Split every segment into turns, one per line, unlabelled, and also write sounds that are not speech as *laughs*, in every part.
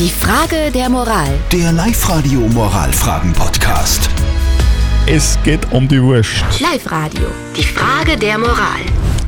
Die Frage der Moral.
Der Live-Radio Moralfragen-Podcast.
Es geht um die Wurst.
Live-Radio. Die Frage der Moral.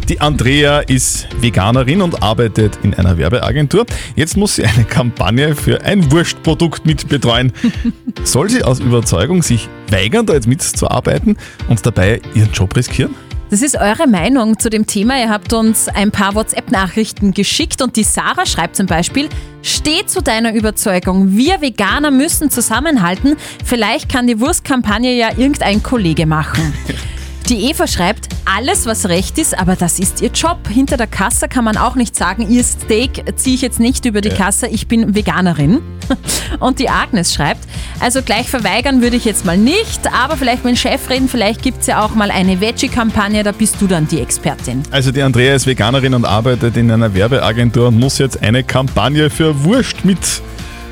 Die Andrea ist Veganerin und arbeitet in einer Werbeagentur. Jetzt muss sie eine Kampagne für ein Wurstprodukt mitbetreuen. *laughs* Soll sie aus Überzeugung sich weigern, da jetzt mitzuarbeiten und dabei ihren Job riskieren?
Das ist eure Meinung zu dem Thema. Ihr habt uns ein paar WhatsApp-Nachrichten geschickt und die Sarah schreibt zum Beispiel, steh zu deiner Überzeugung, wir Veganer müssen zusammenhalten. Vielleicht kann die Wurstkampagne ja irgendein Kollege machen. *laughs* Die Eva schreibt, alles was recht ist, aber das ist ihr Job. Hinter der Kasse kann man auch nicht sagen, ihr Steak ziehe ich jetzt nicht über die Kasse, ich bin Veganerin. *laughs* Und die Agnes schreibt, also gleich verweigern würde ich jetzt mal nicht, aber vielleicht mit dem Chef reden, vielleicht gibt es ja auch mal eine Veggie-Kampagne, da bist du dann die Expertin.
Also die Andrea ist Veganerin und arbeitet in einer Werbeagentur und muss jetzt eine Kampagne für Wurst mit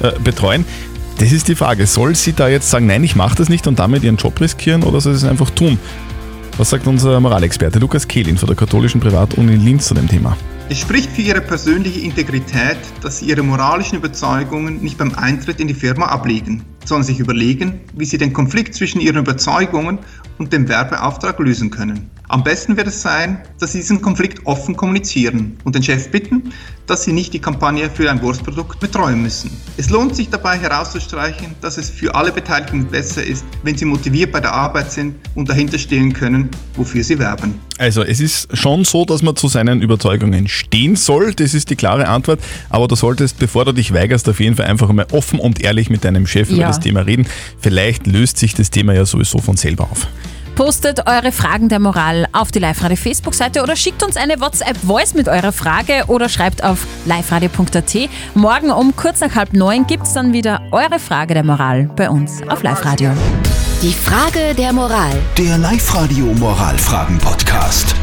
äh, betreuen. Das ist die Frage, soll sie da jetzt sagen, nein, ich mache das nicht und damit ihren Job riskieren oder soll sie es einfach tun? Was sagt unser Moralexperte Lukas Kehlin von der katholischen Privatuni Linz zu dem Thema?
Es spricht für ihre persönliche Integrität, dass sie ihre moralischen Überzeugungen nicht beim Eintritt in die Firma ablegen, sondern sich überlegen, wie sie den Konflikt zwischen ihren Überzeugungen und dem Werbeauftrag lösen können. Am besten wird es sein, dass Sie diesen Konflikt offen kommunizieren und den Chef bitten, dass Sie nicht die Kampagne für ein Wurstprodukt betreuen müssen. Es lohnt sich dabei herauszustreichen, dass es für alle Beteiligten besser ist, wenn sie motiviert bei der Arbeit sind und dahinter stehen können, wofür sie werben.
Also es ist schon so, dass man zu seinen Überzeugungen stehen soll, das ist die klare Antwort, aber du solltest, bevor du dich weigerst, auf jeden Fall einfach mal offen und ehrlich mit deinem Chef über
Ja.
das Thema reden. Vielleicht löst sich das Thema ja sowieso von selber auf.
Postet eure Fragen der Moral auf die Live-Radio Facebook-Seite oder schickt uns eine WhatsApp-Voice mit eurer Frage oder schreibt auf liveradio.at. Morgen um kurz nach halb neun gibt es dann wieder eure Frage der Moral bei uns auf Live-Radio.
Die Frage der Moral.
Der Live-Radio Moralfragen-Podcast.